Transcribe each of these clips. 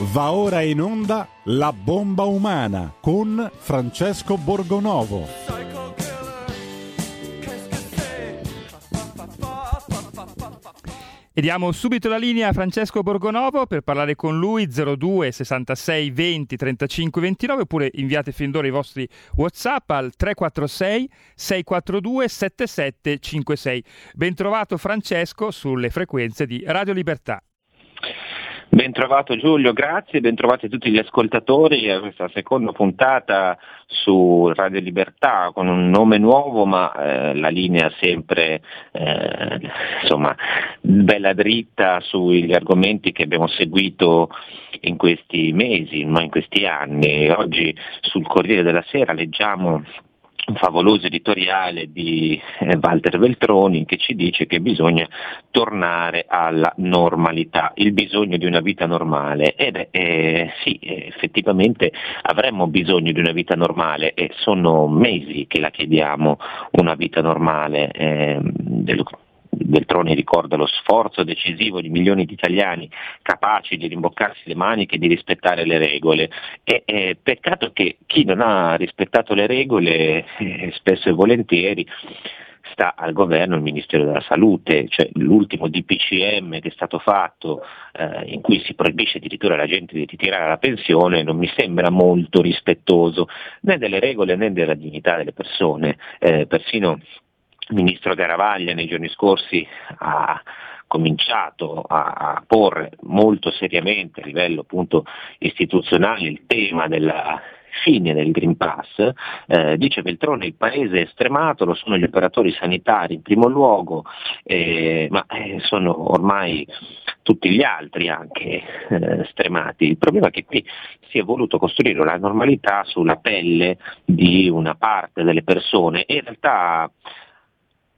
Va ora in onda La bomba umana con Francesco Borgonovo. E diamo subito la linea a Francesco Borgonovo per parlare con lui 02 66 20 35 29 oppure inviate fin d'ora i vostri Whatsapp al 346 642 7756. Bentrovato Francesco sulle frequenze di Radio Libertà. Bentrovato Giulio, grazie, bentrovati tutti gli ascoltatori a questa seconda puntata su Radio Libertà con un nome nuovo ma eh, la linea sempre eh, insomma, bella dritta sugli argomenti che abbiamo seguito in questi mesi, ma in questi anni. Oggi sul Corriere della Sera leggiamo un favoloso editoriale di eh, Walter Veltroni che ci dice che bisogna tornare alla normalità, il bisogno di una vita normale. Ed eh, sì, effettivamente avremmo bisogno di una vita normale e sono mesi che la chiediamo una vita normale. Eh, Beltroni ricorda lo sforzo decisivo di milioni di italiani capaci di rimboccarsi le maniche e di rispettare le regole. E, eh, peccato che chi non ha rispettato le regole eh, spesso e volentieri sta al governo il Ministero della Salute, cioè l'ultimo DPCM che è stato fatto eh, in cui si proibisce addirittura alla gente di ritirare la pensione non mi sembra molto rispettoso né delle regole né della dignità delle persone, eh, persino ministro Garavaglia nei giorni scorsi ha cominciato a, porre molto seriamente a livello appunto istituzionale il tema della fine del Green Pass, eh, dice Veltrone il paese è stremato, lo sono gli operatori sanitari in primo luogo, eh, ma eh, sono ormai tutti gli altri anche eh, stremati. Il problema è che qui si è voluto costruire una normalità sulla pelle di una parte delle persone e in realtà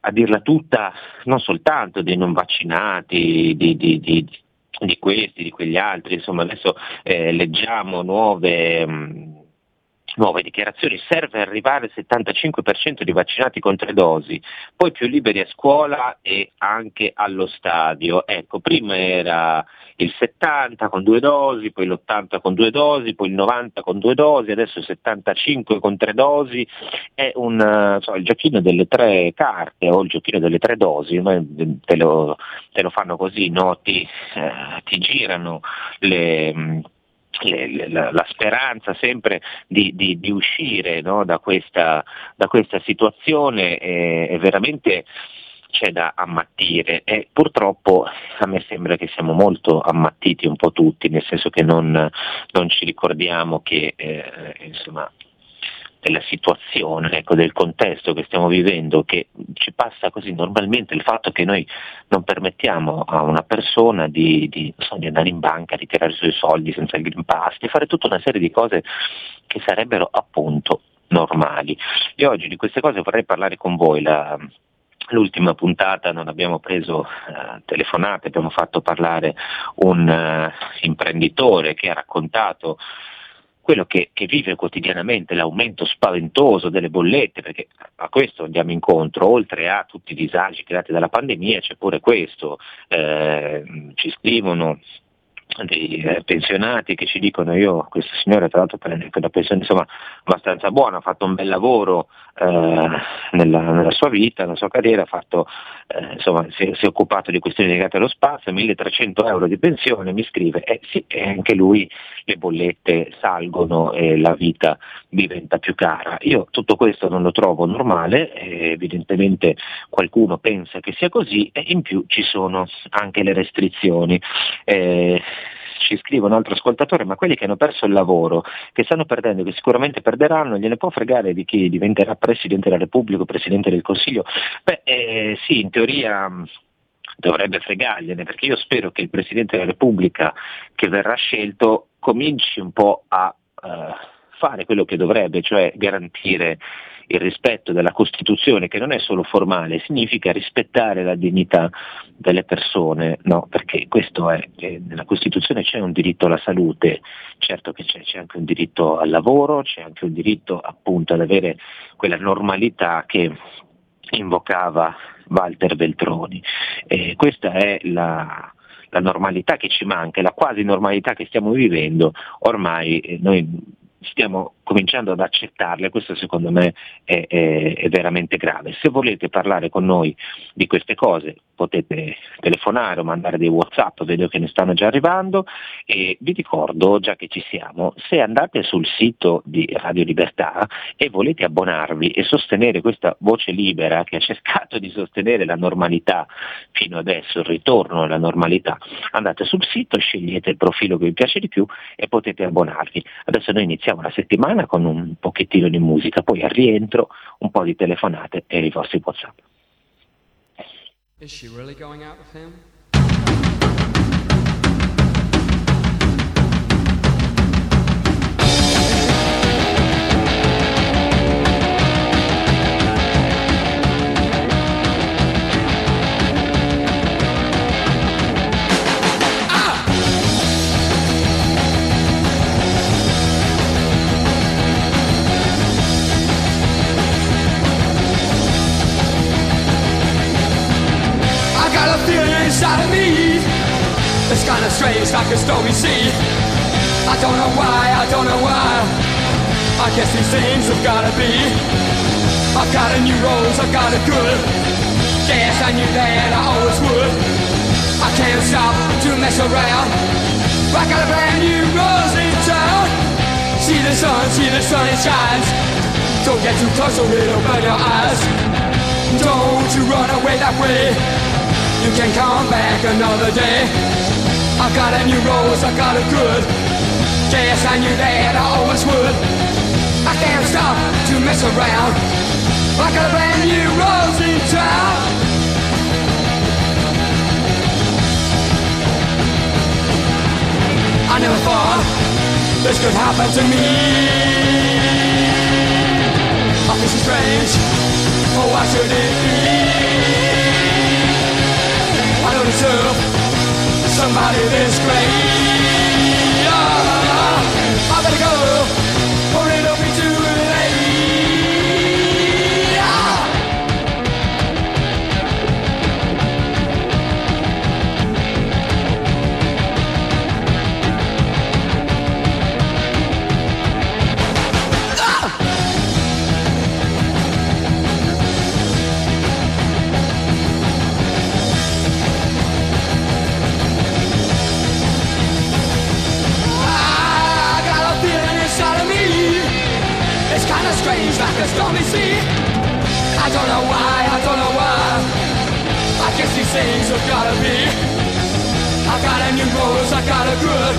a dirla tutta, non soltanto dei non vaccinati, di, di, di, di questi, di quegli altri, insomma adesso eh, leggiamo nuove, mh, nuove dichiarazioni, serve arrivare al 75% di vaccinati con tre dosi, poi più liberi a scuola e anche allo stadio. Ecco, prima era il 70 con due dosi, poi l'80 con due dosi, poi il 90 con due dosi, adesso il 75 con tre dosi, è un, so, il giochino delle tre carte o il giochino delle tre dosi, te lo, te lo fanno così, no? ti, eh, ti girano le le, la, la, speranza sempre di, di, di uscire no, da, questa, da, questa, situazione è, è veramente c'è da ammattire. E purtroppo a me sembra che siamo molto ammattiti un po' tutti, nel senso che non, non ci ricordiamo che eh, insomma, della situazione, ecco, del contesto che stiamo vivendo, che ci passa così normalmente il fatto che noi non permettiamo a una persona di, di, so, di andare in banca, di tirare i suoi soldi senza il Green Pass, di fare tutta una serie di cose che sarebbero appunto normali. E oggi di queste cose vorrei parlare con voi. La, l'ultima puntata non abbiamo preso eh, telefonate, abbiamo fatto parlare un eh, imprenditore che ha raccontato quello che, che, vive quotidianamente l'aumento spaventoso delle bollette, perché a questo andiamo incontro, oltre a tutti i disagi creati dalla pandemia c'è pure questo, eh, ci scrivono dei eh, pensionati che ci dicono io, questo signore tra l'altro prende una pensione insomma, abbastanza buona, ha fatto un bel lavoro eh, nella, nella, sua vita, nella sua carriera, fatto, eh, insomma, si, è, si, è, occupato di questioni legate allo spazio, 1300 euro di pensione, mi scrive, eh sì, e anche lui le bollette salgono e la vita diventa più cara. Io tutto questo non lo trovo normale, evidentemente qualcuno pensa che sia così e in più ci sono anche le restrizioni. Eh, ci scrive un altro ascoltatore, ma quelli che hanno perso il lavoro, che stanno perdendo, che sicuramente perderanno, gliene può fregare di chi diventerà Presidente della Repubblica Presidente del Consiglio? Beh, eh, sì, in teoria mm, dovrebbe fregargliene, perché io spero che il Presidente della Repubblica che verrà scelto cominci un po' a eh, fare quello che dovrebbe, cioè garantire il rispetto della Costituzione, che non è solo formale, significa rispettare la dignità delle persone, no? perché questo è, nella Costituzione c'è un diritto alla salute, certo che c'è, c'è anche un diritto al lavoro, c'è anche un diritto appunto ad avere quella normalità che invocava Walter Veltroni. E questa è la, la normalità che ci manca, la quasi normalità che stiamo vivendo, ormai eh, noi stiamo cominciando ad accettarle, questo secondo me è, è, è, veramente grave. Se volete parlare con noi di queste cose potete telefonare o mandare dei Whatsapp, vedo che ne stanno già arrivando e vi ricordo, già che ci siamo, se andate sul sito di Radio Libertà e volete abbonarvi e sostenere questa voce libera che ha cercato di sostenere la normalità fino adesso, il ritorno alla normalità, andate sul sito, scegliete il profilo che vi piace di più e potete abbonarvi. Adesso noi iniziamo la settimana con un pochettino di musica, poi al rientro un po' di telefonate e i vostri WhatsApp. Is she really going out with him? Kinda strange like a stormy sea I don't know why, I don't know why. I guess these things have gotta be. I've got a new rose, I've got a good Guess. I knew that I always would. I can't stop to mess around. I got a brand new rose in town. See the sun, see the sun, it shines. Don't get too close or it'll burn your eyes. Don't you run away that way. You can come back another day. I got a new rose, I got a good. Yes, I knew that I always would. I can't stop to mess around. I got a brand new rose in town. I never thought this could happen to me. I feel so strange. Oh, why should it be? I don't deserve somebody this great. Like a stormy sea. I don't know why, I don't know why. I guess these things have gotta be. I got a new rose, I got a good.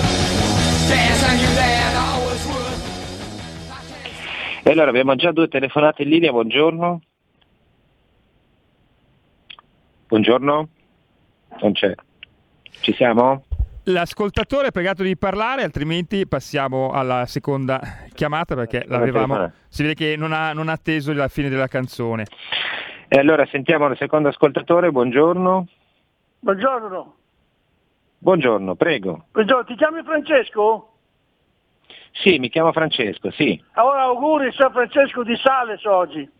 Dance I knew that always would. E allora abbiamo già due telefonate in linea, buongiorno. Buongiorno? Non c'è. Ci siamo? L'ascoltatore è pregato di parlare, altrimenti passiamo alla seconda chiamata perché l'avevamo. Si vede che non ha, non ha atteso la fine della canzone. E allora sentiamo il secondo ascoltatore, buongiorno. Buongiorno. Buongiorno, prego. Buongiorno, ti chiami Francesco? Sì, mi chiamo Francesco, sì. Allora auguri San Francesco di Sales oggi.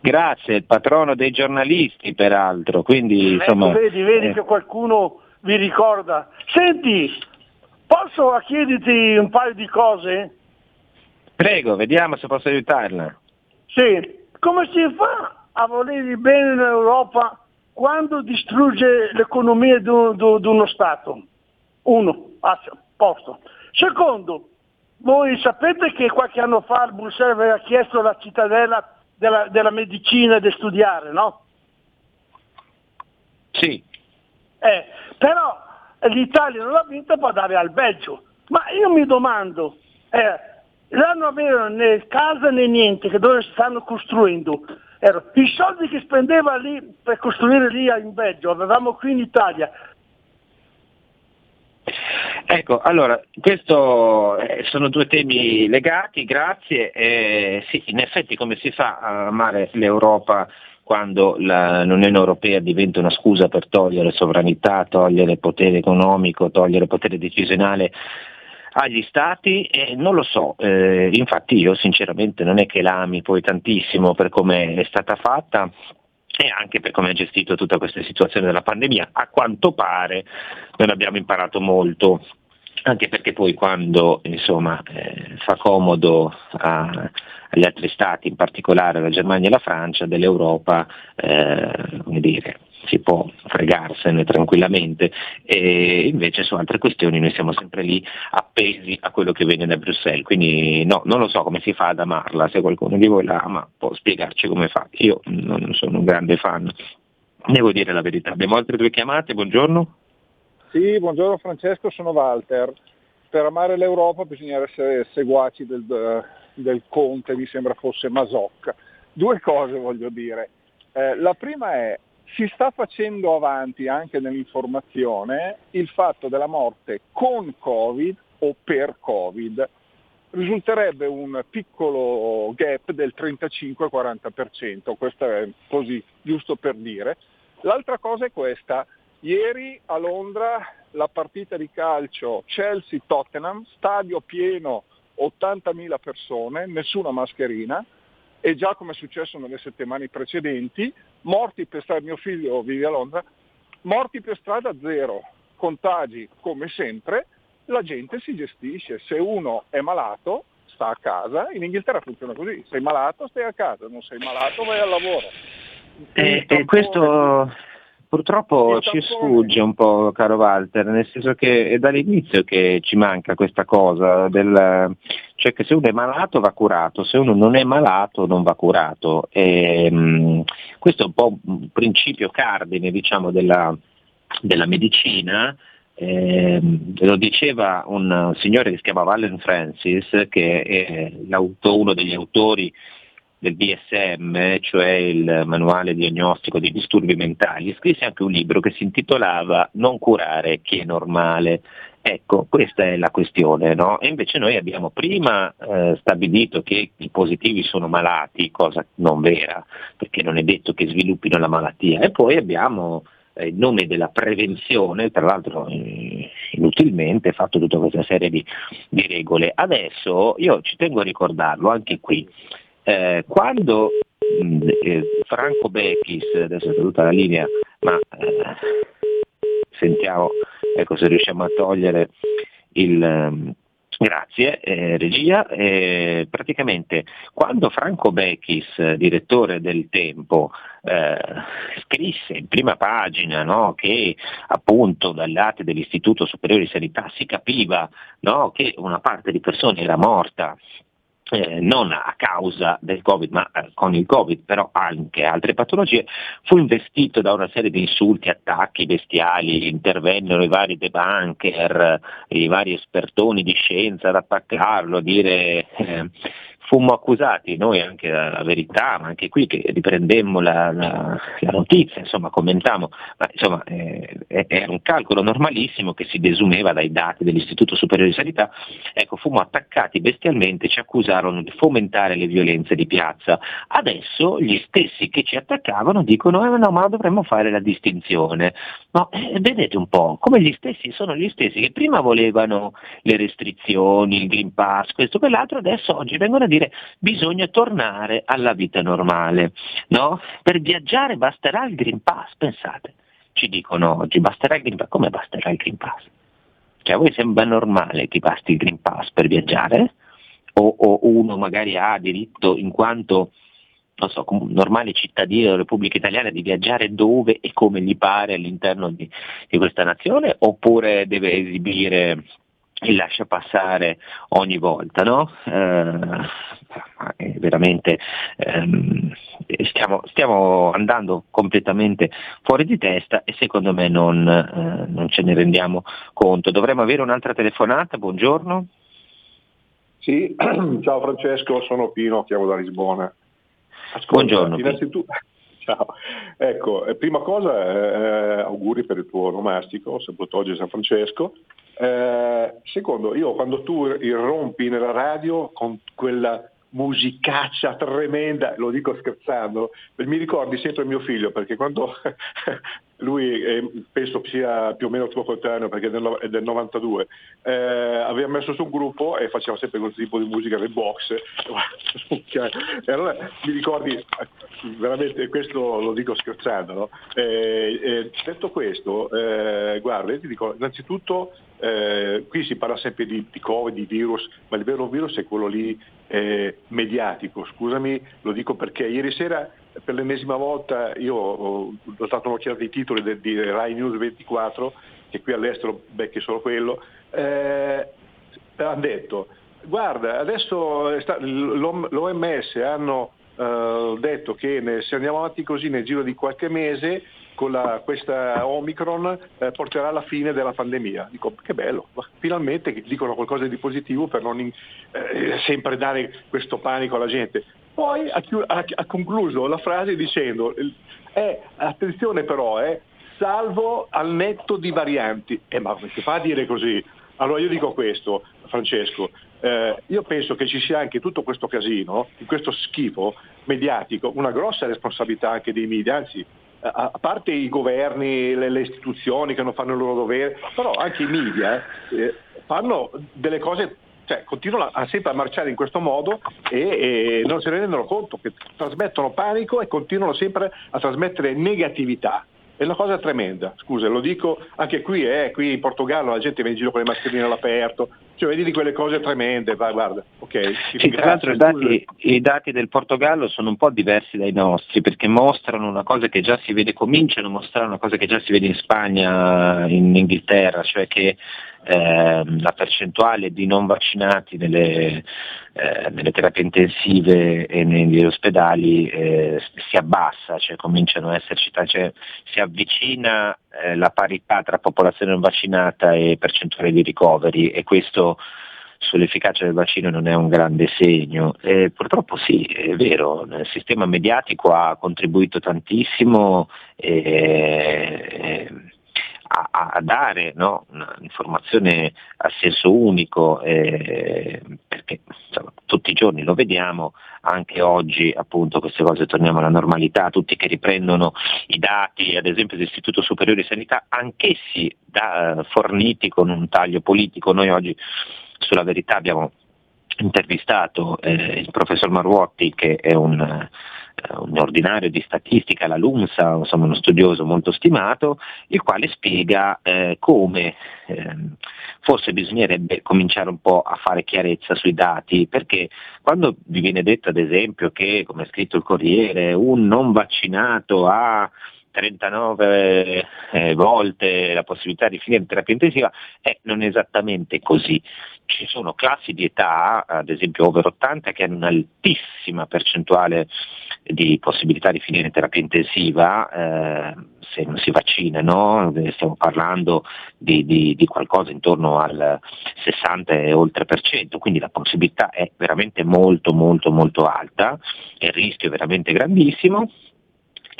Grazie, il patrono dei giornalisti peraltro, quindi ecco, insomma... Vedi, vedi eh... che qualcuno vi ricorda. Senti, posso chiederti un paio di cose? Prego, vediamo se posso aiutarla. Sì, come si fa a volere bene l'Europa quando distrugge l'economia di, un, di uno Stato? Uno, a posto. Secondo, voi sapete che qualche anno fa il Bruxelles aveva chiesto la cittadella della, della medicina di studiare, no? Sì. Eh, però l'Italia non l'ha vinta può dare al Belgio. Ma io mi domando, eh, non avevano né casa né niente che dove stanno costruendo. Ero, I soldi che spendeva lì per costruire lì in Belgio, avevamo qui in Italia. Ecco, allora, questi eh, sono due temi legati, grazie. Eh, sì, in effetti come si fa a amare l'Europa quando la, l'Unione Europea diventa una scusa per togliere sovranità, togliere potere economico, togliere potere decisionale agli stati eh, non lo so, eh, infatti io sinceramente non è che l'ami poi tantissimo per come è stata fatta, e anche per come ha gestito tutta questa situazione della pandemia. A quanto pare non abbiamo imparato molto anche perché poi quando insomma, eh, fa comodo a, agli altri stati, in particolare la Germania e la Francia, dell'Europa, eh, dire, si può fregarsene tranquillamente e invece su altre questioni noi siamo sempre lì appesi a quello che viene da Bruxelles, quindi no, non lo so come si fa ad amarla, se qualcuno di voi la ama può spiegarci come fa, io non sono un grande fan, devo dire la verità. Abbiamo altre due chiamate, buongiorno. Sì, buongiorno Francesco, sono Walter. Per amare l'Europa bisogna essere seguaci del, del Conte, mi sembra fosse Masocca. Due cose voglio dire. Eh, la prima è si sta facendo avanti anche nell'informazione il fatto della morte con Covid o per Covid. Risulterebbe un piccolo gap del 35-40%, questo è così, giusto per dire. L'altra cosa è questa, ieri a Londra la partita di calcio Chelsea-Tottenham, stadio pieno 80.000 persone, nessuna mascherina, e già come è successo nelle settimane precedenti, morti per strada, mio figlio vive a Londra, morti per strada zero, contagi come sempre, la gente si gestisce, se uno è malato sta a casa, in Inghilterra funziona così, sei malato stai a casa, non sei malato vai al lavoro. E, e questo Purtroppo ci sfugge un po', caro Walter, nel senso che è dall'inizio che ci manca questa cosa, del, cioè che se uno è malato va curato, se uno non è malato non va curato. E, mh, questo è un po' un principio cardine diciamo, della, della medicina, eh, lo diceva un signore che si chiama Allen Francis, che è uno degli autori del DSM, cioè il manuale diagnostico di disturbi mentali, scrisse anche un libro che si intitolava Non curare chi è normale. Ecco, questa è la questione, no? E invece noi abbiamo prima eh, stabilito che i positivi sono malati, cosa non vera, perché non è detto che sviluppino la malattia, e poi abbiamo eh, in nome della prevenzione, tra l'altro eh, inutilmente, fatto tutta questa serie di, di regole. Adesso io ci tengo a ricordarlo anche qui, eh, quando mm, eh, Franco Becchis, adesso è caduta la linea, ma eh, sentiamo ecco, se riusciamo a togliere il... Um, Grazie, eh, regia. Eh, praticamente quando Franco Becchis, direttore del Tempo, eh, scrisse in prima pagina no, che appunto dai dati dell'Istituto Superiore di Sanità si capiva no, che una parte di persone era morta eh, non a causa del Covid, ma eh, con il Covid, però anche altre patologie, fu investito da una serie di insulti, attacchi bestiali, intervennero i vari debunker, i vari espertoni di scienza ad attaccarlo, a dire eh, fummo accusati, noi anche la verità, ma anche qui che riprendemmo la, la, la notizia, insomma commentammo, ma insomma eh, era un calcolo normalissimo che si desumeva dai dati dell'Istituto Superiore di Sanità, ecco fummo attaccati bestialmente, ci accusarono di fomentare le violenze di piazza, adesso gli stessi che ci attaccavano dicono eh, no ma dovremmo fare la distinzione, no, eh, vedete un po' come gli stessi sono gli stessi che prima volevano le restrizioni, il Green Pass, questo, quell'altro, adesso oggi vengono a dire dire bisogna tornare alla vita normale. No? Per viaggiare basterà il Green Pass, pensate. Ci dicono oggi, basterà il Green Pass. Come basterà il Green Pass? Cioè a voi sembra normale che basti il Green Pass per viaggiare? O, o uno magari ha diritto in quanto non so, normale cittadino della Repubblica Italiana di viaggiare dove e come gli pare all'interno di, di questa nazione oppure deve esibire il lascia passare ogni volta, no? Eh, veramente ehm, stiamo, stiamo, andando completamente fuori di testa e secondo me non, eh, non, ce ne rendiamo conto. Dovremmo avere un'altra telefonata, buongiorno. Sì, ciao Francesco, sono Pino, chiamo da Lisbona. Ascolta, buongiorno. Innanzitutto, ciao. Ecco, eh, prima cosa, eh, auguri per il tuo onomastico, oggi San Francesco. Eh, secondo, io quando tu irrompi nella radio con quella musicaccia tremenda, lo dico scherzando, mi ricordi sempre mio figlio perché quando lui è, penso sia più o meno tuo coetaneo perché è del, è del 92, eh, aveva messo su un gruppo e faceva sempre quel tipo di musica del box. e allora mi ricordi, veramente questo lo dico scherzando, no? eh, eh, detto questo, eh, guarda, io ti dico, innanzitutto eh, qui si parla sempre di, di, Covid, di virus, ma il vero virus è quello lì eh, mediatico. Scusami, lo dico perché ieri sera per l'ennesima volta io ho, dato un'occhiata ai titoli di, di Rai News 24, che qui all'estero becchi solo quello, eh, hanno detto guarda adesso l'OMS hanno eh, detto che se andiamo avanti così nel giro di qualche mese con la, questa Omicron eh, porterà alla fine della pandemia. Dico che bello, finalmente dicono qualcosa di positivo per non in, eh, sempre dare questo panico alla gente. Poi ha, ha, ha concluso la frase dicendo, eh, attenzione però, eh, salvo al netto di varianti. Eh, ma si fa a dire così? Allora io dico questo, Francesco, eh, io penso che ci sia anche tutto questo casino, questo schifo mediatico, una grossa responsabilità anche dei media, anzi a parte i governi, le, le, istituzioni che non fanno il loro dovere, però anche i media eh, fanno delle cose, cioè continuano a, sempre a marciare in questo modo e, e, non ne rendono conto, che trasmettono panico e continuano sempre a trasmettere negatività. È una cosa tremenda, scusa, lo dico anche qui, eh, qui in Portogallo la gente viene in giro con le mascherine all'aperto, cioè vedi di quelle cose tremende, vai, guarda, ok. Sì, tra l'altro i dati, i dati, del Portogallo sono un po' diversi dai nostri, perché mostrano una cosa che già si vede, cominciano a mostrare una cosa che già si vede in Spagna, in Inghilterra, cioè che eh, la percentuale di non vaccinati nelle, eh, nelle terapie intensive e negli ospedali eh, si abbassa, cioè cominciano a esserci, cioè si avvicina eh, la parità tra popolazione non vaccinata e percentuale di ricoveri e questo sull'efficacia del vaccino non è un grande segno. Eh, purtroppo sì, è vero, il sistema mediatico ha contribuito tantissimo. Eh, a, a dare no, un'informazione a senso unico, eh, perché insomma, tutti i giorni lo vediamo, anche oggi appunto queste cose torniamo alla normalità, tutti che riprendono i dati, ad esempio dell'Istituto Superiore di Sanità, anch'essi da, forniti con un taglio politico, noi oggi sulla verità abbiamo intervistato eh, il professor Marwotti che è un eh, un ordinario di statistica, la LUMSA, insomma uno studioso molto stimato, il quale spiega eh, come eh, forse bisognerebbe cominciare un po' a fare chiarezza sui dati, perché quando vi viene detto ad esempio che, come ha scritto il Corriere, un non vaccinato ha 39 eh, volte la possibilità di finire in terapia intensiva, eh, non è esattamente così. Ci sono classi di età, ad esempio over 80, che hanno un'altissima percentuale di possibilità di finire in terapia intensiva eh, se non si vaccinano, stiamo parlando di, di, di, qualcosa intorno al 60 e oltre per cento, quindi la possibilità è veramente molto molto molto alta, il rischio è veramente grandissimo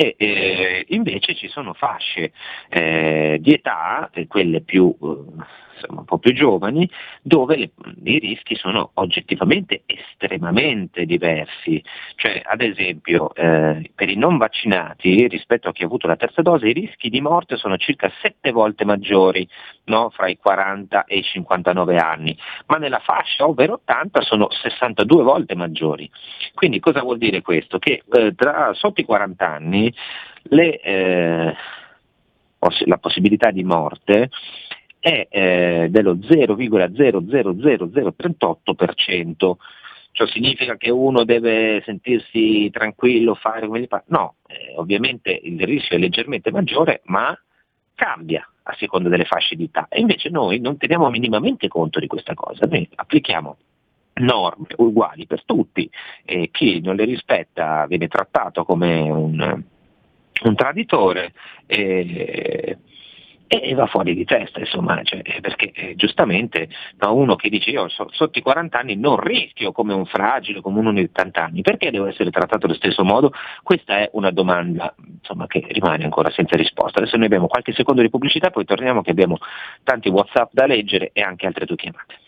e eh, invece ci sono fasce eh, di età, quelle più eh, insomma, un po' più giovani, dove le, i rischi sono oggettivamente estremamente diversi. Cioè, ad esempio, eh, per i non vaccinati rispetto a chi ha avuto la terza dose, i rischi di morte sono circa 7 volte maggiori no? fra i 40 e i 59 anni, ma nella fascia over 80 sono 62 volte maggiori. Quindi cosa vuol dire questo? Che eh, tra, sotto i 40 anni le, eh, la possibilità di morte è eh, dello 0,000038%. Ciò significa che uno deve sentirsi tranquillo, fare come gli pare? No, eh, ovviamente il rischio è leggermente maggiore, ma cambia a seconda delle fasce di età. E invece noi non teniamo minimamente conto di questa cosa, noi applichiamo norme uguali per tutti e chi non le rispetta viene trattato come un, un traditore. E, e va fuori di testa, insomma, cioè, perché eh, giustamente no, uno che dice io so, sotto i 40 anni non rischio come un fragile, come uno di 80 anni, perché devo essere trattato allo stesso modo? Questa è una domanda insomma, che rimane ancora senza risposta. Adesso noi abbiamo qualche secondo di pubblicità, poi torniamo che abbiamo tanti Whatsapp da leggere e anche altre due chiamate.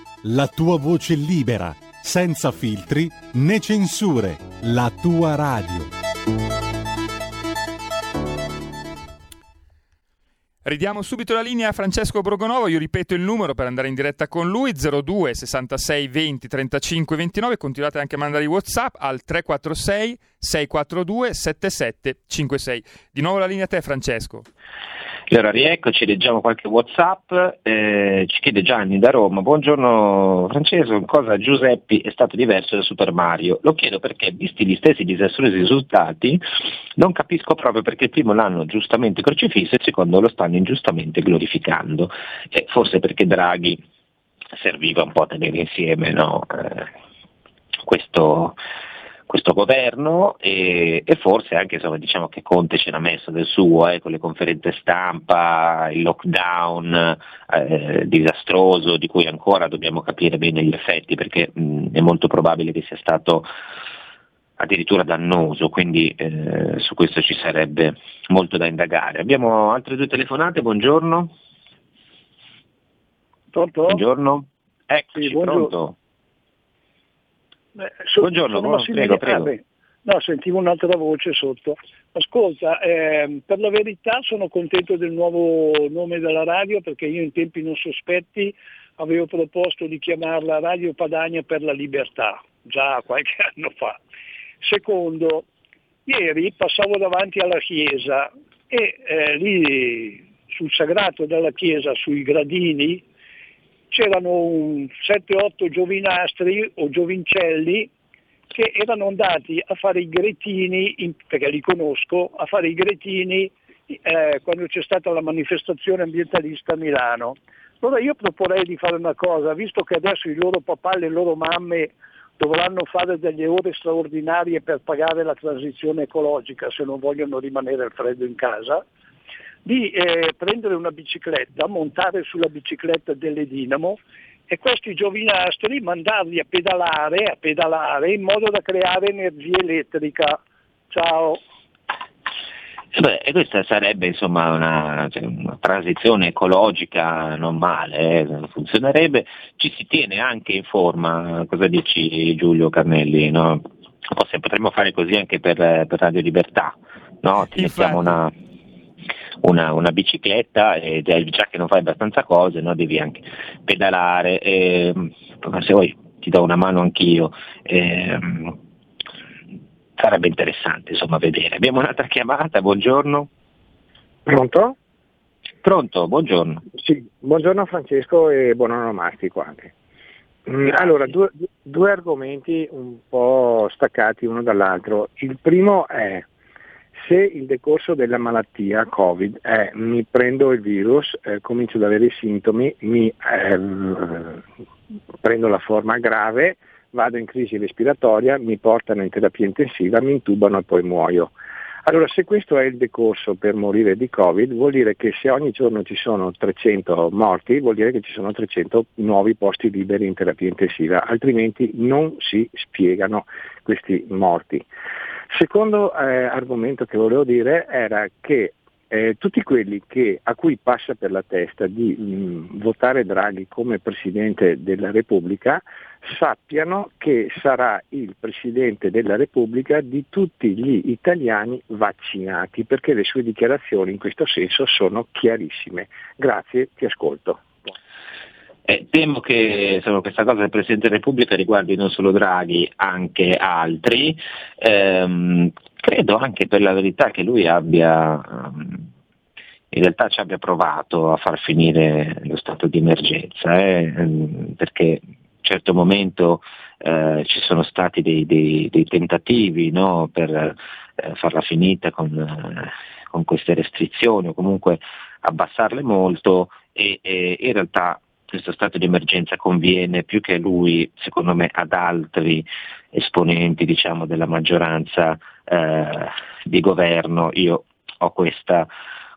la tua voce libera, senza filtri né censure, la tua radio. Ridiamo subito la linea a Francesco Borgonovo, io ripeto il numero per andare in diretta con lui, 02 66 20 35 29, continuate anche a mandare i Whatsapp al 346 642 7756. Di nuovo la linea a te Francesco. Allora rieccoci, leggiamo qualche Whatsapp, eh, ci chiede Gianni da Roma, buongiorno Francesco, cosa Giuseppi è stato diverso da Super Mario? Lo chiedo perché, visti gli stessi disastrosi risultati, non capisco proprio perché il primo l'hanno giustamente crocifisso e il secondo lo stanno ingiustamente glorificando, eh, forse perché Draghi serviva un po' a tenere insieme no? eh, questo questo governo e, e forse anche insomma, diciamo che Conte ce l'ha messo del suo eh, con le conferenze stampa, il lockdown eh, disastroso di cui ancora dobbiamo capire bene gli effetti perché mh, è molto probabile che sia stato addirittura dannoso, quindi eh, su questo ci sarebbe molto da indagare. Abbiamo altre due telefonate, buongiorno. Pronto? Buongiorno. Eccoci, sì, buongiorno. pronto. Beh, so, Buongiorno, buon, prego, prego. Ah, no, sentivo un'altra voce sotto. Ascolta, eh, per la verità sono contento del nuovo nome della radio perché io in tempi non sospetti avevo proposto di chiamarla Radio Padania per la Libertà, già qualche anno fa. Secondo, ieri passavo davanti alla chiesa e eh, lì sul sagrato della chiesa, sui gradini, c'erano 7-8 giovinastri o giovincelli che erano andati a fare i gretini, in, perché li conosco, a fare i gretini eh, quando c'è stata la manifestazione ambientalista a Milano. Allora io proporrei di fare una cosa, visto che adesso i loro papà e le loro mamme dovranno fare delle ore straordinarie per pagare la transizione ecologica se non vogliono rimanere al freddo in casa, di eh, prendere una bicicletta, montare sulla bicicletta delle dinamo e questi giovinastri mandarli a pedalare, a pedalare in modo da creare energia elettrica. Ciao. E beh, e questa sarebbe insomma una, cioè, una, transizione ecologica non male, eh, funzionerebbe, ci si tiene anche in forma, cosa dici Giulio Carnelli? No? Potremmo fare così anche per, per Radio Libertà, no? Ti mettiamo una, una, una, bicicletta e già che non fai abbastanza cose, no? devi anche pedalare, e, se vuoi ti do una mano anch'io. E, sarebbe interessante insomma vedere. Abbiamo un'altra chiamata, buongiorno. Pronto? Pronto, buongiorno. Sì, buongiorno Francesco e buon onomastico anche. Mm, allora, due, due, argomenti un po' staccati uno dall'altro. Il primo è se il decorso della malattia Covid è mi prendo il virus, eh, comincio ad avere i sintomi, mi eh, prendo la forma grave, vado in crisi respiratoria, mi portano in terapia intensiva, mi intubano e poi muoio. Allora, se questo è il decorso per morire di Covid, vuol dire che se ogni giorno ci sono 300 morti, vuol dire che ci sono 300 nuovi posti liberi in terapia intensiva, altrimenti non si spiegano questi morti. Secondo eh, argomento che volevo dire era che eh, tutti quelli che, a cui passa per la testa di mh, votare Draghi come Presidente della Repubblica sappiano che sarà il Presidente della Repubblica di tutti gli italiani vaccinati, perché le sue dichiarazioni in questo senso sono chiarissime. Grazie, ti ascolto. Eh, temo che insomma, questa cosa del Presidente della Repubblica riguardi non solo Draghi, anche altri. Ehm, credo anche per la verità che lui abbia, um, in realtà ci abbia provato a far finire lo stato di emergenza, eh, ehm, perché a un certo momento eh, ci sono stati dei, dei, dei tentativi no, per eh, farla finita con, con, queste restrizioni o comunque abbassarle molto e, e in realtà questo stato di emergenza conviene più che a lui, secondo me, ad altri esponenti diciamo, della maggioranza eh, di governo. Io ho questa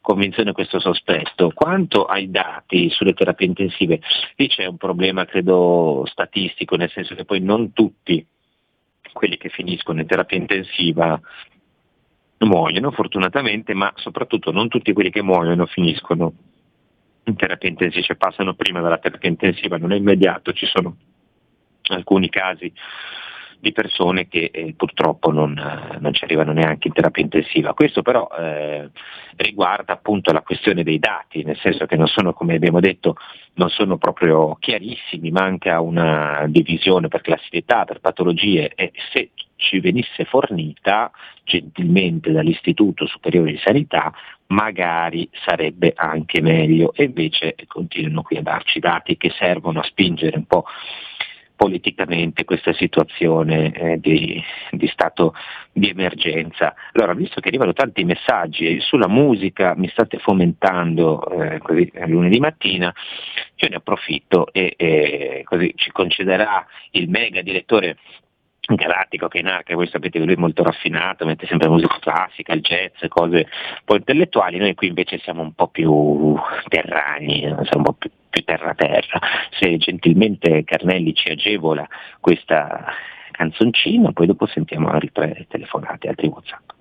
convinzione, questo sospetto. Quanto ai dati sulle terapie intensive, lì c'è un problema credo statistico, nel senso che poi non tutti quelli che finiscono in terapia intensiva muoiono fortunatamente, ma soprattutto non tutti quelli che muoiono finiscono in terapia intensiva, cioè passano prima dalla terapia intensiva, non è immediato, ci sono alcuni casi di persone che eh, purtroppo non, eh, non, ci arrivano neanche in terapia intensiva. Questo però eh, riguarda appunto la questione dei dati, nel senso che non sono, come abbiamo detto, non sono proprio chiarissimi, manca una divisione per classicità, per patologie e se ci venisse fornita gentilmente dall'Istituto Superiore di Sanità magari sarebbe anche meglio e invece continuano qui a darci dati che servono a spingere un po' politicamente questa situazione eh, di, di, stato di emergenza. Allora, visto che arrivano tanti messaggi sulla musica, mi state fomentando eh, così lunedì mattina, io ne approfitto e, e così ci concederà il mega direttore galattico che che voi sapete che lui è molto raffinato, mette sempre musica classica, il jazz, cose un po' intellettuali, noi qui invece siamo un po' più terrani, siamo un po' più, più terra-terra. Se gentilmente Carnelli ci agevola questa canzoncina, poi dopo sentiamo altre telefonate, altri WhatsApp.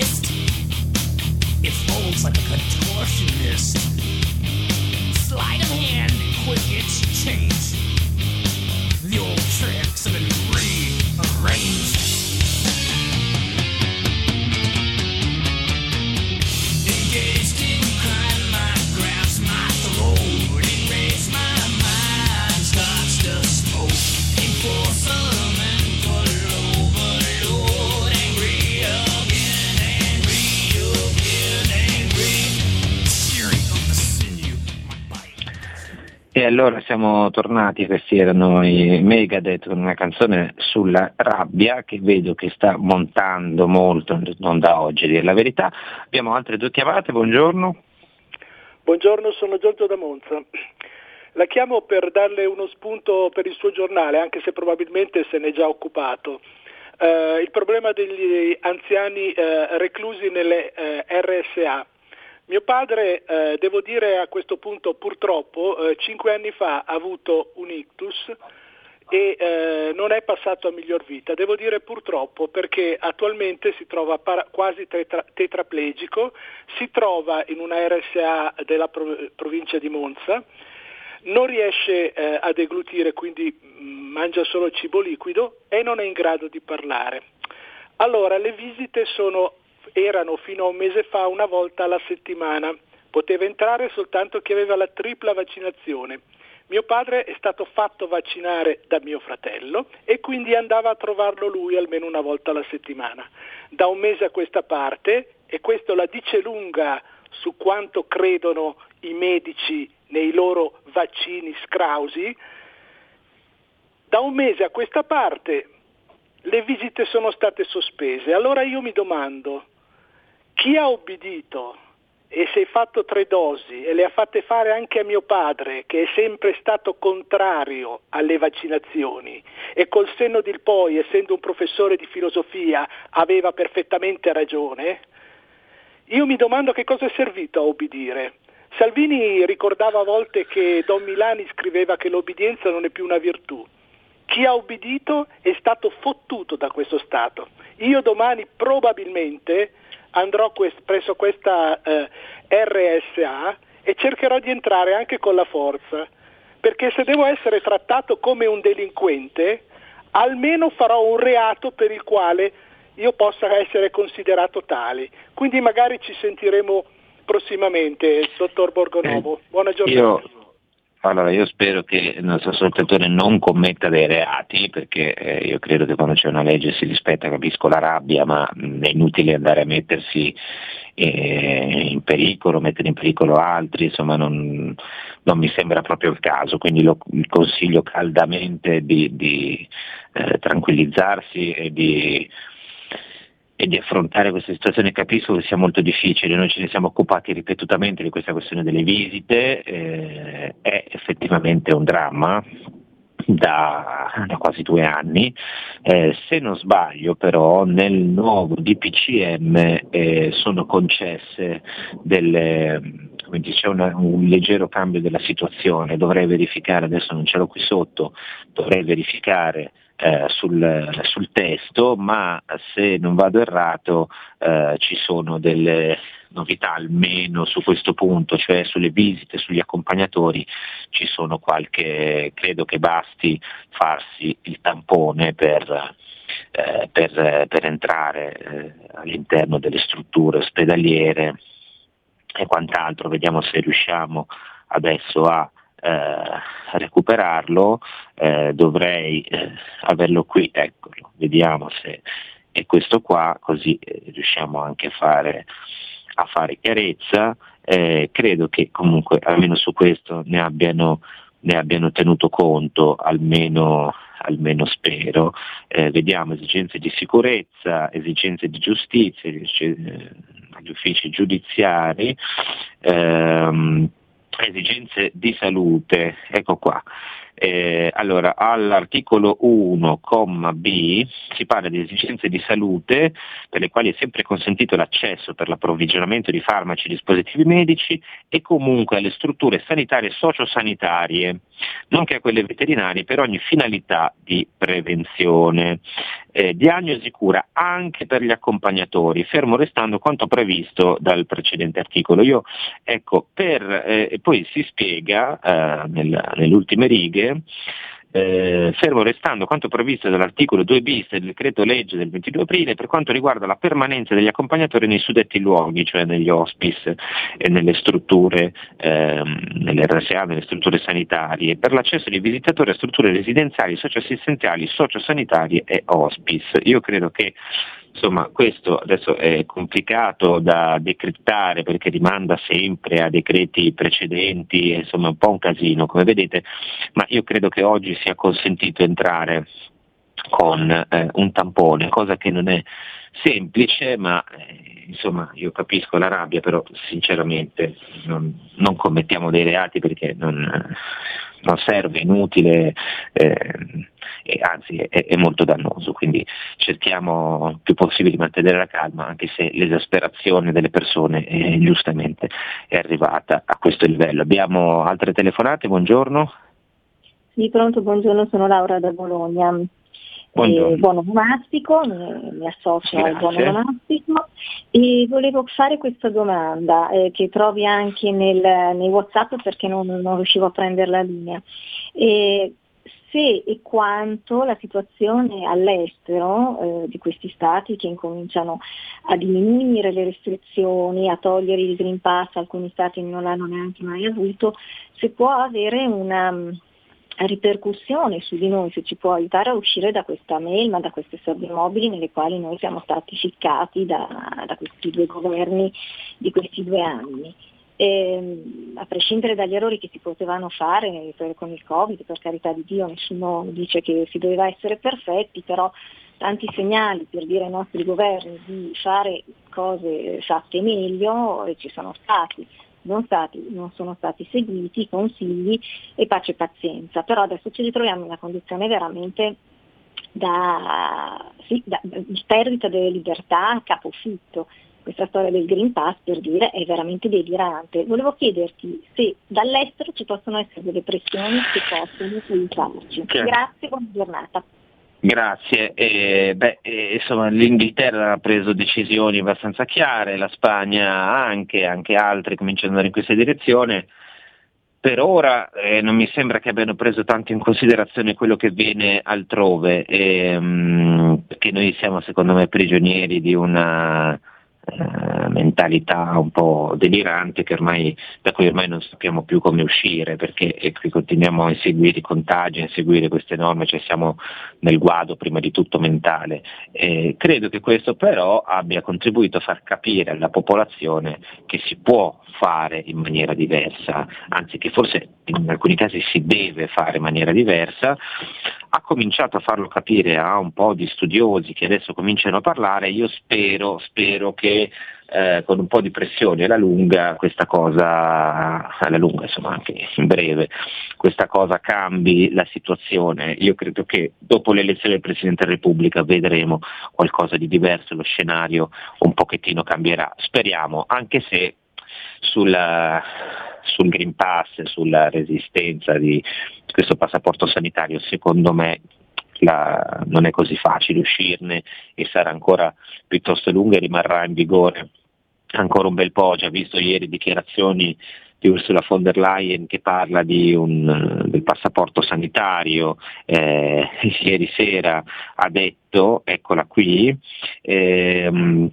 fist. It folds like a contortionist. Sleight of hand, quick exchange. Allora siamo tornati, questi erano i Megadeth con una canzone sulla rabbia che vedo che sta montando molto, non da oggi a dire la verità. Abbiamo altre due chiamate, buongiorno. Buongiorno, sono Giorgio da Monza. La chiamo per darle uno spunto per il suo giornale, anche se probabilmente se n'è già occupato. Uh, il problema degli anziani uh, reclusi nelle eh, RSA. Mio padre, eh, devo dire a questo punto purtroppo, eh, cinque anni fa ha avuto un ictus e eh, non è passato a miglior vita. Devo dire purtroppo perché attualmente si trova para- quasi tetra- tetraplegico, si trova in una RSA della prov- provincia di Monza, non riesce eh, a deglutire, quindi mh, mm, mangia solo cibo liquido e non è in grado di parlare. Allora, le visite sono erano fino a un mese fa una volta alla settimana. Poteva entrare soltanto chi aveva la tripla vaccinazione. Mio padre è stato fatto vaccinare da mio fratello e quindi andava a trovarlo lui almeno una volta alla settimana. Da un mese a questa parte, e questo la dice lunga su quanto credono i medici nei loro vaccini scrausi, da un mese a questa parte le visite sono state sospese. Allora io mi domando, chi ha obbedito e si è fatto tre dosi e le ha fatte fare anche a mio padre, che è sempre stato contrario alle vaccinazioni e col senno del poi, essendo un professore di filosofia, aveva perfettamente ragione, io mi domando che cosa è servito a obbedire. Salvini ricordava a volte che Don Milani scriveva che l'obbedienza non è più una virtù. Chi ha obbedito è stato fottuto da questo Stato. Io domani probabilmente andrò quest- presso questa eh, RSA e cercherò di entrare anche con la forza, perché se devo essere trattato come un delinquente, almeno farò un reato per il quale io possa essere considerato tale. Quindi magari ci sentiremo prossimamente, dottor Borgonovo. Eh, Buona giornata. Io, allora, io spero che il nostro ascoltatore non commetta dei reati, perché eh, io credo che quando c'è una legge si rispetta, capisco la rabbia, ma mh, è inutile andare a mettersi eh, in pericolo, mettere in pericolo altri, insomma non, non, mi sembra proprio il caso, quindi lo consiglio caldamente di, di eh, tranquillizzarsi e di e di affrontare questa situazione capisco che sia molto difficile, noi ce ne siamo occupati ripetutamente di questa questione delle visite, eh, è effettivamente un dramma, da, da, quasi due anni. Eh, se non sbaglio però nel nuovo DPCM eh, sono concesse delle, c'è una, un leggero cambio della situazione, dovrei verificare, adesso non ce l'ho qui sotto, dovrei verificare eh, sul, sul, testo, ma se non vado errato eh, ci sono delle novità almeno su questo punto, cioè sulle visite, sugli accompagnatori, ci sono qualche, credo che basti farsi il tampone per, eh, per, per entrare eh, all'interno delle strutture ospedaliere e quant'altro, vediamo se riusciamo adesso a eh, recuperarlo, eh, dovrei eh, averlo qui, eccolo, vediamo se è questo qua, così eh, riusciamo anche a fare, a fare chiarezza. Credo che comunque almeno su questo ne abbiano, ne abbiano tenuto conto, almeno, almeno spero. Eh, vediamo esigenze di sicurezza, esigenze di giustizia, gli uffici giudiziari. Ehm, esigenze di salute, ecco qua. Eh, allora, all'articolo 1, B si parla di esigenze di salute per le quali è sempre consentito l'accesso per l'approvvigionamento di farmaci e dispositivi medici e comunque alle strutture sanitarie e sociosanitarie, nonché a quelle veterinarie per ogni finalità di prevenzione. Eh, diagnosi cura anche per gli accompagnatori, fermo restando quanto previsto dal precedente articolo. Io, ecco, per, eh, poi si spiega eh, nel, nelle righe eh, fermo restando quanto previsto dall'articolo 2 bis del decreto legge del 22 aprile per quanto riguarda la permanenza degli accompagnatori nei suddetti luoghi, cioè negli hospice e nelle strutture, ehm, nelle RSA, nelle strutture sanitarie, per l'accesso dei visitatori a strutture residenziali, socioassistenziali, sociosanitarie e hospice. Io credo che Insomma, questo adesso è complicato da decriptare perché rimanda sempre a decreti precedenti, insomma è un po' un casino, come vedete, ma io credo che oggi sia consentito entrare con eh, un tampone, cosa che non è semplice, ma eh, insomma io capisco la rabbia, però sinceramente non, non commettiamo dei reati perché non, non serve, è inutile. Eh, e anzi è, è, molto dannoso, quindi cerchiamo il più possibile di mantenere la calma anche se l'esasperazione delle persone eh, giustamente è arrivata a questo livello. Abbiamo altre telefonate, buongiorno. Sì, pronto, buongiorno, sono Laura da Bologna. Eh, buono onomastico, mi, mi associo Grazie. al buono onomastico e volevo fare questa domanda eh, che trovi anche nel, nei Whatsapp perché non, non, riuscivo a prendere la linea. Eh, se e quanto la situazione all'estero eh, di questi stati che incominciano a diminuire le restrizioni, a togliere il Green Pass, alcuni stati non l'hanno neanche mai avuto, se può avere una ripercussione su di noi, se ci può aiutare a uscire da questa melma, da queste sabbie mobili nelle quali noi siamo stati ficcati da, da questi due governi di questi due anni eh, a prescindere dagli errori che si potevano fare con il Covid, per carità di Dio, nessuno dice che si doveva essere perfetti, però tanti segnali per dire ai nostri governi di fare cose fatte meglio e ci sono stati. Non, stati, non sono stati seguiti consigli e pace e pazienza, però adesso ci ritroviamo in una condizione veramente da, sì, da, di perdita delle libertà a capofitto questa storia del Green Pass per dire è veramente delirante. Volevo chiederti se dall'estero ci possono essere delle pressioni che possono aiutarci. Grazie, buona giornata. Grazie. Eh, beh, eh, insomma, L'Inghilterra ha preso decisioni abbastanza chiare, la Spagna anche, anche altre cominciano ad andare in questa direzione. Per ora eh, non mi sembra che abbiano preso tanto in considerazione quello che avviene altrove, ehm, perché noi siamo secondo me prigionieri di una eh, mentalità un po' delirante ormai, da cui ormai non sappiamo più come uscire perché continuiamo a inseguire i contagi, a inseguire queste norme, cioè siamo nel guado prima di tutto mentale. Eh, credo che questo però abbia contribuito a far capire alla popolazione che si può fare in maniera diversa, anzi che forse in alcuni casi si deve fare in maniera diversa, ha cominciato a farlo capire a un po' di studiosi che adesso cominciano a parlare, io spero, spero che eh, con un po' di pressione alla lunga questa cosa, alla lunga insomma anche in breve, questa cosa cambi la situazione. Io credo che dopo l'elezione del Presidente della Repubblica vedremo qualcosa di diverso, lo scenario un pochettino cambierà, speriamo, anche se sulla, sul Green Pass, sulla resistenza di questo passaporto sanitario, secondo me la, non è così facile uscirne e sarà ancora piuttosto lunga e rimarrà in vigore ancora un bel po', ho già visto ieri dichiarazioni di Ursula von der Leyen che parla un, del passaporto sanitario, eh, ieri sera ha detto, eccola qui, ehm,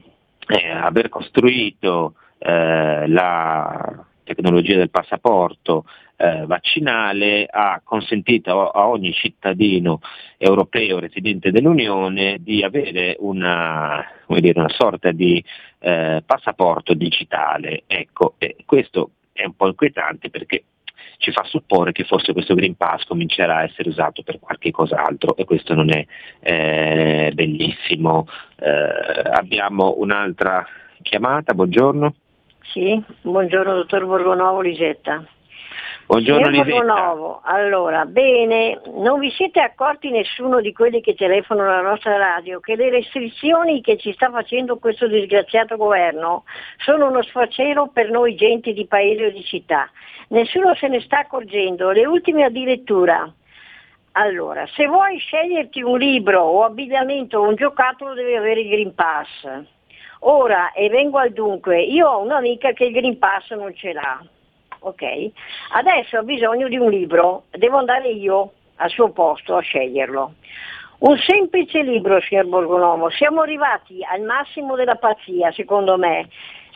eh, aver costruito eh, la tecnologia del passaporto eh, vaccinale ha consentito a ogni cittadino europeo residente dell'Unione di avere una, dire, una sorta di eh, passaporto digitale. Ecco, questo è un po' inquietante perché ci fa supporre che forse questo Green Pass comincerà a essere usato per qualche cos'altro e questo non è eh, bellissimo. Eh, abbiamo un'altra chiamata, buongiorno. Sì, buongiorno dottor Borgonovo Lisetta. Buongiorno Signor Borgonovo, allora, bene, non vi siete accorti nessuno di quelli che telefonano alla nostra radio che le restrizioni che ci sta facendo questo disgraziato governo sono uno sfacelo per noi gente di paese o di città. Nessuno se ne sta accorgendo, le ultime addirittura. Allora, se vuoi sceglierti un libro o abbigliamento o un giocattolo devi avere il Green Pass. Ora, e vengo al dunque, io ho un'amica che il Green Pass non ce l'ha, ok? Adesso ho bisogno di un libro, devo andare io al suo posto a sceglierlo. Un semplice libro, signor Borgonomo, siamo arrivati al massimo della pazzia, secondo me.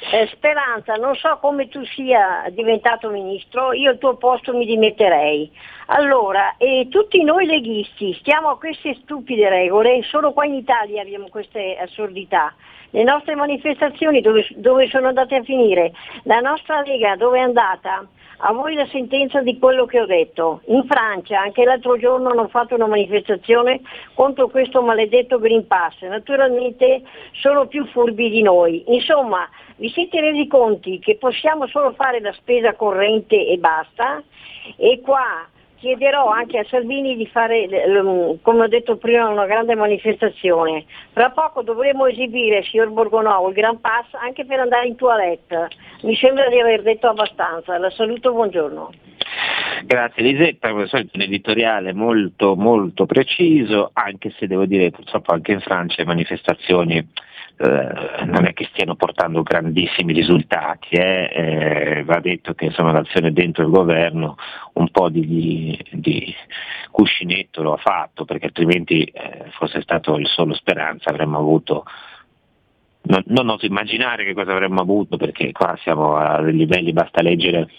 Eh, Speranza, non so come tu sia diventato ministro, io al tuo posto mi dimetterei. Allora, e tutti noi leghisti stiamo a queste stupide regole, solo qua in Italia abbiamo queste assurdità. Le nostre manifestazioni dove, dove sono andate a finire? La nostra Lega dove è andata? A voi la sentenza di quello che ho detto. In Francia anche l'altro giorno hanno fatto una manifestazione contro questo maledetto Green Pass. Naturalmente sono più furbi di noi. Insomma, vi siete resi conti che possiamo solo fare la spesa corrente e basta? E qua chiederò anche a Salvini di fare, come ho detto prima, una grande manifestazione. Fra poco dovremo esibire, signor Borgonovo, il Gran Pass anche per andare in toilette. Mi sembra di aver detto abbastanza. La saluto, buongiorno. Grazie Lisetta, come solito un editoriale molto molto preciso, anche se devo dire purtroppo anche in Francia le manifestazioni eh, non è che stiano portando grandissimi risultati, eh? Eh, va detto che insomma, l'azione dentro il governo un po' di, di cuscinetto lo ha fatto, perché altrimenti eh, fosse stato il solo speranza avremmo avuto non, non oso immaginare che cosa avremmo avuto perché qua siamo a livelli, basta leggere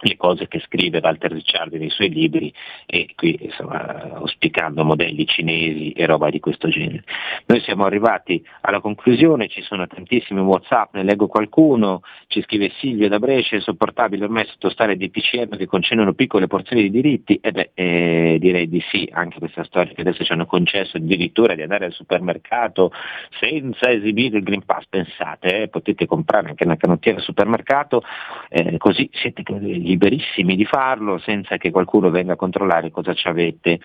le cose che scrive Walter Ricciardi nei suoi libri e qui insomma, auspicando modelli cinesi e roba di questo genere. Noi siamo arrivati alla conclusione, ci sono tantissimi Whatsapp, ne leggo qualcuno, ci scrive Silvio da Brescia, è insopportabile ormai sottostare dei PCM che concedono piccole porzioni di diritti, e beh, eh, direi di sì, anche questa storia che adesso ci hanno concesso addirittura di andare al supermercato senza esibire il Green Pass, pensate, eh, potete comprare anche una canottiera al supermercato, eh, così siete liberissimi di farlo senza che qualcuno venga a controllare cosa ci avete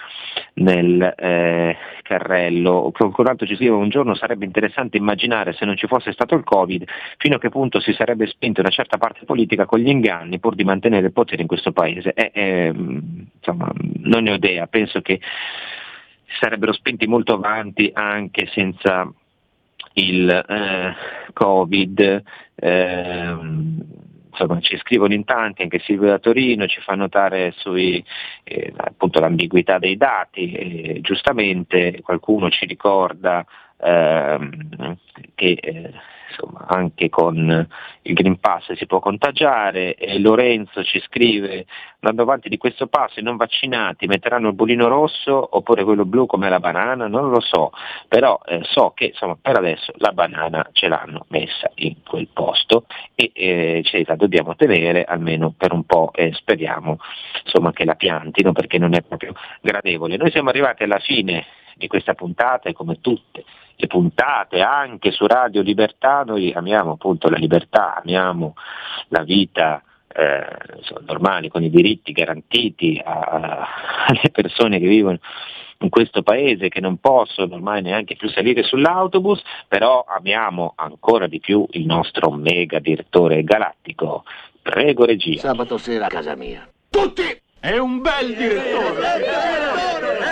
nel eh, carrello. Qualcun altro ci scrive un giorno sarebbe interessante immaginare se non ci fosse stato il Covid fino a che punto si sarebbe spinto una certa parte politica con gli inganni pur di mantenere il potere in questo paese. Eh, eh, insomma, non ne ho idea, penso che sarebbero spinti molto avanti anche senza il eh, Covid. Eh, insomma, ci scrivono in tanti, anche Silvio da Torino ci fa notare sui, eh, l'ambiguità dei dati, e giustamente qualcuno ci ricorda ehm, che eh, insomma, anche con il Green Pass si può contagiare e Lorenzo ci scrive andando avanti di questo passo i non vaccinati metteranno il bolino rosso oppure quello blu come la banana, non lo so, però eh, so che insomma, per adesso la banana ce l'hanno messa in quel posto e eh, ce la dobbiamo tenere almeno per un po' e speriamo insomma, che la piantino perché non è proprio gradevole. Noi siamo arrivati alla fine di questa puntata e come tutte le puntate anche su Radio Libertà, noi amiamo appunto la libertà, amiamo la vita eh, normale con i diritti garantiti a, a, alle persone che vivono in questo paese che non possono ormai neanche più salire sull'autobus, però amiamo ancora di più il nostro mega direttore galattico. Prego regia. Sabato sera a casa mia. Tutti! È un bel direttore!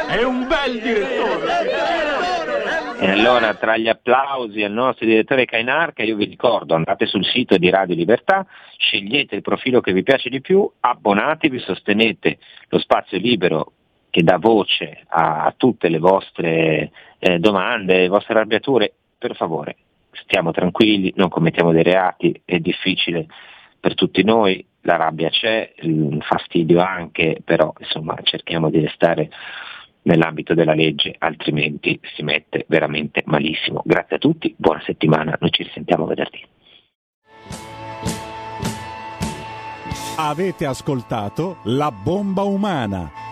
È un bel direttore! E allora tra gli applausi al nostro direttore Cainarca io vi ricordo andate sul sito di Radio Libertà, scegliete il profilo che vi piace di più, abbonatevi, sostenete lo spazio libero che dà voce a, a tutte le vostre eh, domande, le vostre arrabbiature, per favore stiamo tranquilli, non commettiamo dei reati, è difficile per tutti noi, la rabbia c'è, il fastidio anche, però insomma cerchiamo di restare nell'ambito della legge, altrimenti si mette veramente malissimo. Grazie a tutti, buona settimana, noi ci risentiamo venerdì. Avete ascoltato La bomba umana